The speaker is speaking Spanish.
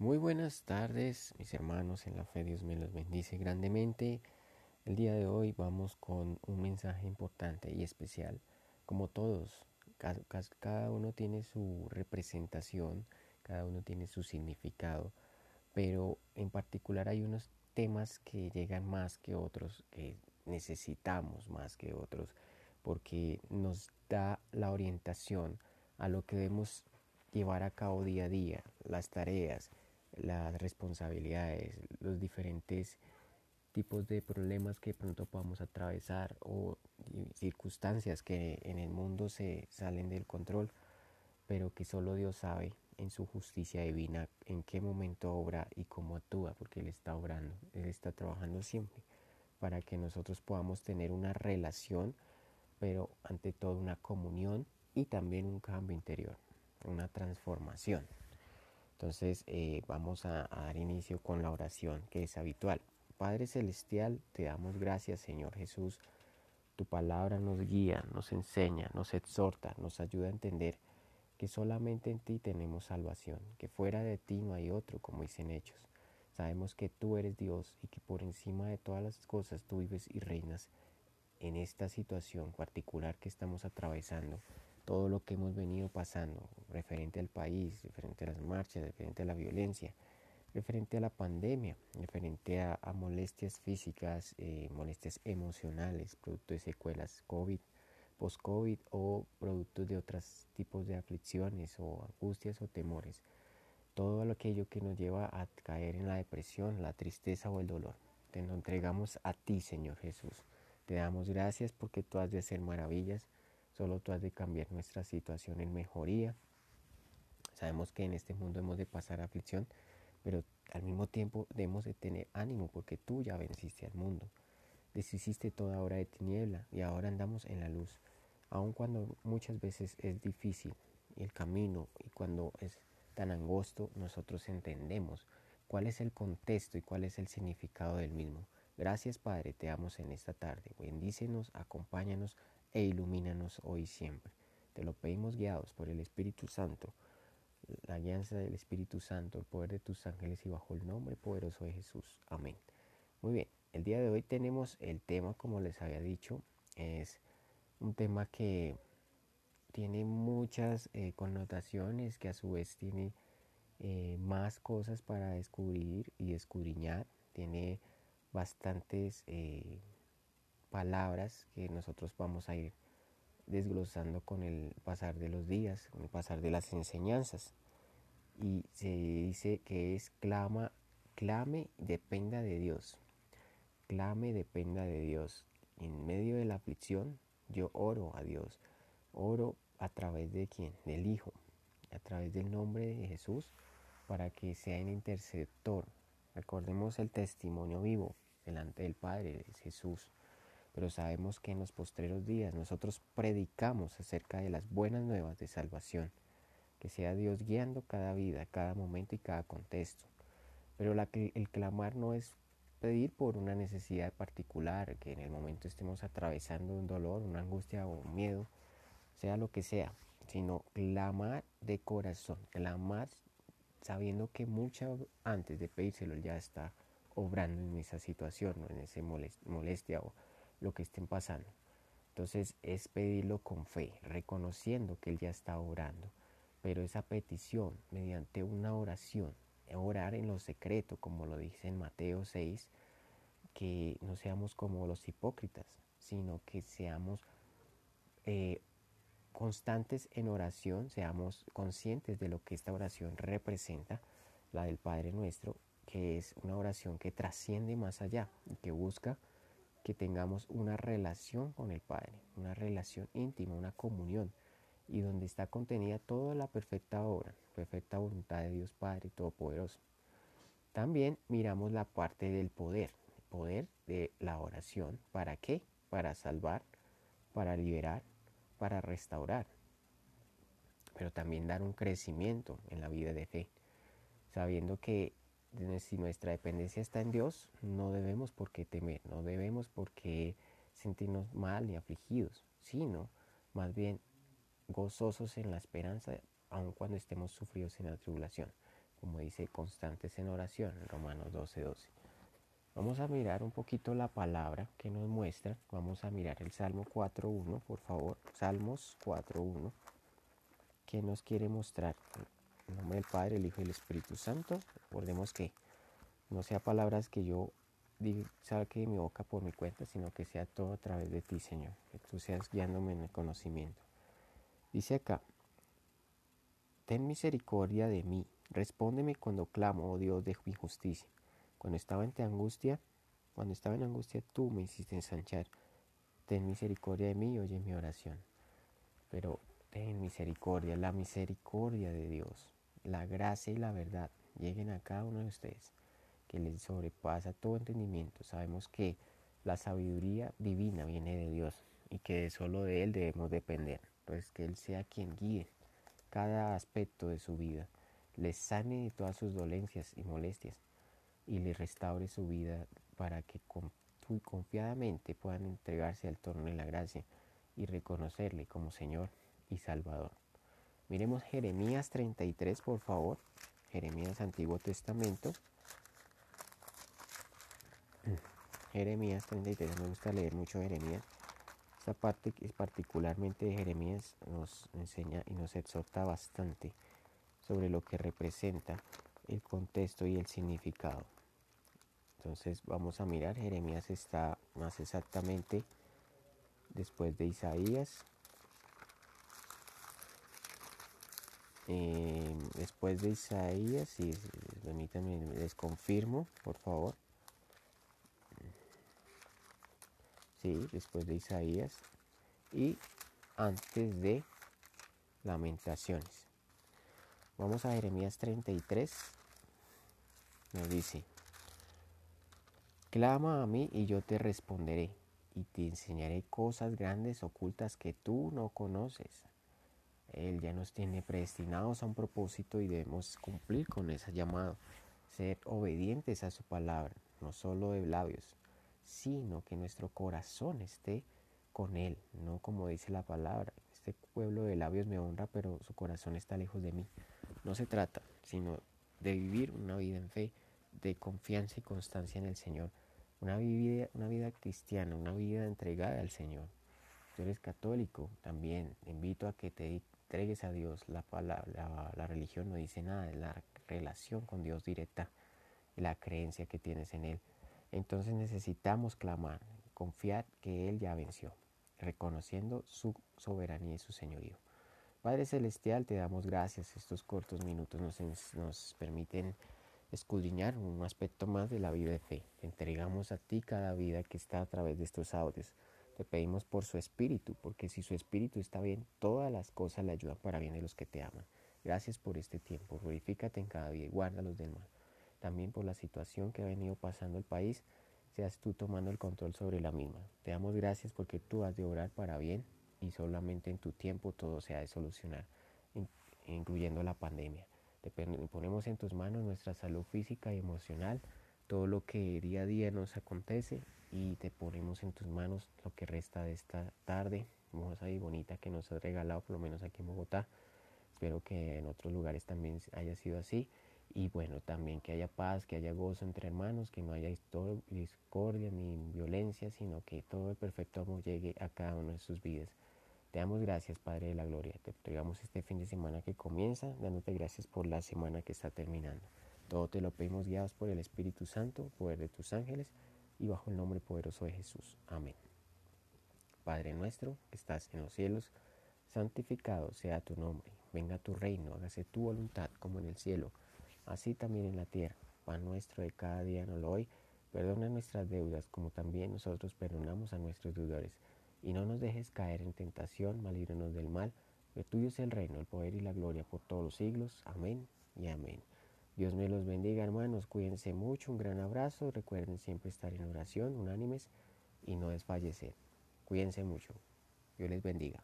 Muy buenas tardes, mis hermanos en la fe, Dios me los bendice grandemente. El día de hoy vamos con un mensaje importante y especial. Como todos, cada uno tiene su representación, cada uno tiene su significado, pero en particular hay unos temas que llegan más que otros, que necesitamos más que otros, porque nos da la orientación a lo que debemos llevar a cabo día a día, las tareas, las responsabilidades, los diferentes tipos de problemas que pronto podamos atravesar o circunstancias que en el mundo se salen del control, pero que solo Dios sabe en su justicia divina en qué momento obra y cómo actúa, porque Él está obrando, Él está trabajando siempre para que nosotros podamos tener una relación, pero ante todo una comunión y también un cambio interior, una transformación. Entonces eh, vamos a, dar inicio con la oración que es habitual. Padre Celestial, te damos gracias Señor Jesús. Tu palabra nos guía, nos enseña, nos exhorta, nos ayuda a entender que solamente en ti tenemos salvación, que fuera de ti no hay otro, como dicen hechos. Sabemos que tú eres Dios y que por encima de todas las cosas tú vives y reinas en esta situación particular que estamos atravesando todo lo que hemos venido pasando referente al país, referente a las marchas, referente a la violencia, referente a la pandemia, referente a, molestias físicas, eh, molestias emocionales, producto de secuelas COVID, post-COVID o productos de otros tipos de aflicciones o angustias o temores. Todo aquello que nos lleva a caer en la depresión, la tristeza o el dolor. Te lo entregamos a ti, Señor Jesús. Te damos gracias porque tú has de hacer maravillas Solo tú has de cambiar nuestra situación en mejoría. Sabemos que en este mundo hemos de pasar aflicción, pero al mismo tiempo debemos de tener ánimo porque tú ya venciste al mundo. Deshiciste toda hora de tiniebla y ahora andamos en la luz. Aun cuando muchas veces es difícil el camino y cuando es tan angosto, nosotros entendemos cuál es el contexto y cuál es el significado del mismo. Gracias Padre, te amo en esta tarde. Bendícenos, acompáñanos, e ilumínanos hoy siempre. Te lo pedimos guiados por el Espíritu Santo, la alianza del Espíritu Santo, el poder de tus ángeles y bajo el nombre poderoso de Jesús. Amén. Muy bien, el día de hoy tenemos el tema, como les había dicho, es un tema que tiene muchas eh, connotaciones, que a su vez tiene eh, más cosas para descubrir y escudriñar, tiene bastantes... Eh, palabras que nosotros vamos a ir desglosando con el pasar de los días, con el pasar de las enseñanzas. Y se dice que es clama, clame, dependa de Dios. Clame, dependa de Dios. En medio de la aflicción, yo oro a Dios. Oro a través de quién? Del Hijo. A través del nombre de Jesús para que sea el interceptor. Recordemos el testimonio vivo delante del Padre, Jesús pero sabemos que en los postreros días nosotros predicamos acerca de las buenas nuevas de salvación, que sea Dios guiando cada vida, cada momento y cada contexto. Pero el clamar no es pedir por una necesidad particular, que en el momento estemos atravesando un dolor, una angustia o un miedo, sea lo que sea, sino clamar de corazón, clamar sabiendo que mucho antes de pedírselo ya está obrando en esa situación, o en esa molestia o lo que estén pasando. Entonces es pedirlo con fe, reconociendo que Él ya está orando. Pero esa petición, mediante una oración, orar en lo secreto, como lo dice en Mateo 6, que no seamos como los hipócritas, sino que seamos eh, constantes en oración, seamos conscientes de lo que esta oración representa, la del Padre nuestro, que es una oración que trasciende más allá y que busca que tengamos una relación con el Padre, una relación íntima, una comunión, y donde está contenida toda la perfecta obra, perfecta voluntad de Dios Padre Todopoderoso. También miramos la parte del poder, el poder de la oración. ¿Para qué? Para salvar, para liberar, para restaurar, pero también dar un crecimiento en la vida de fe, sabiendo que si nuestra dependencia está en Dios, no debemos por qué temer, no debemos por qué sentirnos mal ni afligidos, sino más bien gozosos en la esperanza, aun cuando estemos sufridos en la tribulación, como dice, constantes en oración, Romanos 12, 12. Vamos a mirar un poquito la palabra que nos muestra. Vamos a mirar el Salmo 4.1, por favor. Salmos 4.1. ¿Qué nos quiere mostrar? En nombre del Padre, el Hijo y el Espíritu Santo. Recordemos que no sea palabras que yo saque de mi boca por mi cuenta, sino que sea todo a través de ti, Señor. Que tú seas guiándome en el conocimiento. Dice acá, ten misericordia de mí, respóndeme cuando clamo, oh Dios de mi justicia. Cuando estaba en angustia, cuando estaba en angustia, tú me hiciste ensanchar. Ten misericordia de mí y oye mi oración. Pero ten misericordia, la misericordia de Dios, la gracia y la verdad lleguen a cada uno de ustedes, que les sobrepasa todo entendimiento. Sabemos que la sabiduría divina viene de Dios y que solo de Él debemos depender. Entonces que Él sea quien guíe cada aspecto de su vida, les sane de todas sus dolencias y molestias y le restaure su vida para que confiadamente puedan entregarse al torno de la gracia y reconocerle como Señor y Salvador. Miremos Jeremías 33, por favor. Jeremías Antiguo Testamento. Jeremías 33, me gusta leer mucho Jeremías. Esta parte es particularmente de Jeremías nos enseña y nos exhorta bastante sobre lo que representa el contexto y el significado. Entonces vamos a mirar, Jeremías está más exactamente después de Isaías. Eh, después de Isaías, si permítanme, les confirmo, por favor. Sí, después de Isaías y antes de Lamentaciones. Vamos a Jeremías 33. Nos dice, Clama a mí y yo te responderé, y te enseñaré cosas grandes ocultas que tú no conoces. Él ya nos tiene predestinados a un propósito y debemos cumplir con ese llamado, ser obedientes a su palabra, no solo de labios, sino que nuestro corazón esté con Él, no como dice la palabra. Este pueblo de labios me honra, pero su corazón está lejos de mí. No se trata, sino de vivir una vida en fe de confianza y constancia en el Señor. Una vida, una vida cristiana, una vida entregada al Señor. Tú eres católico, también invito a que te entregues a Dios. La, la, la religión no dice nada, es la relación con Dios directa, la creencia que tienes en Él. Entonces necesitamos clamar, confiar que Él ya venció, reconociendo su soberanía y su señorío. Padre Celestial, te damos gracias. Estos cortos minutos nos, nos permiten escudriñar un aspecto más de la vida de fe. Entregamos a ti cada vida que está a través de estos audios. Te pedimos por su espíritu, porque si su espíritu está bien, todas las cosas le ayudan para bien de los que te aman. Gracias por este tiempo. Glorifícate en cada vida y guárdalos del mal. También por la situación que ha venido pasando el país, seas tú tomando el control sobre la misma. Te damos gracias porque tú has de obrar para bien y solamente en tu tiempo todo se ha de solucionar, incluyendo la pandemia. Te ponemos en tus manos nuestra salud física y emocional, todo lo que día a día nos acontece y te ponemos en tus manos lo que resta de esta tarde hermosa y bonita que nos has regalado, por lo menos aquí en Bogotá. Espero que en otros lugares también haya sido así. Y bueno, también que haya paz, que haya gozo entre hermanos, que no haya discordia ni violencia, sino que todo el perfecto amor llegue a cada uno de sus vidas. Te damos gracias, Padre de la Gloria. Te entregamos este fin de semana que comienza, dándote gracias por la semana que está terminando. Todo te lo pedimos guiados por el Espíritu Santo, poder de tus ángeles y bajo el nombre poderoso de Jesús. Amén. Padre nuestro que estás en los cielos, santificado sea tu nombre. Venga tu reino, hágase tu voluntad como en el cielo, así también en la tierra. Pan nuestro de cada día no lo hoy. Perdona nuestras deudas como también nosotros perdonamos a nuestros deudores y no nos dejes caer en tentación, malíbranos del mal, que tuyo es el reino, el poder y la gloria por todos los siglos. Amén y amén. Dios me los bendiga, hermanos. Cuídense mucho. Un gran abrazo. Recuerden siempre estar en oración, unánimes y no desfallecer. Cuídense mucho. Dios les bendiga.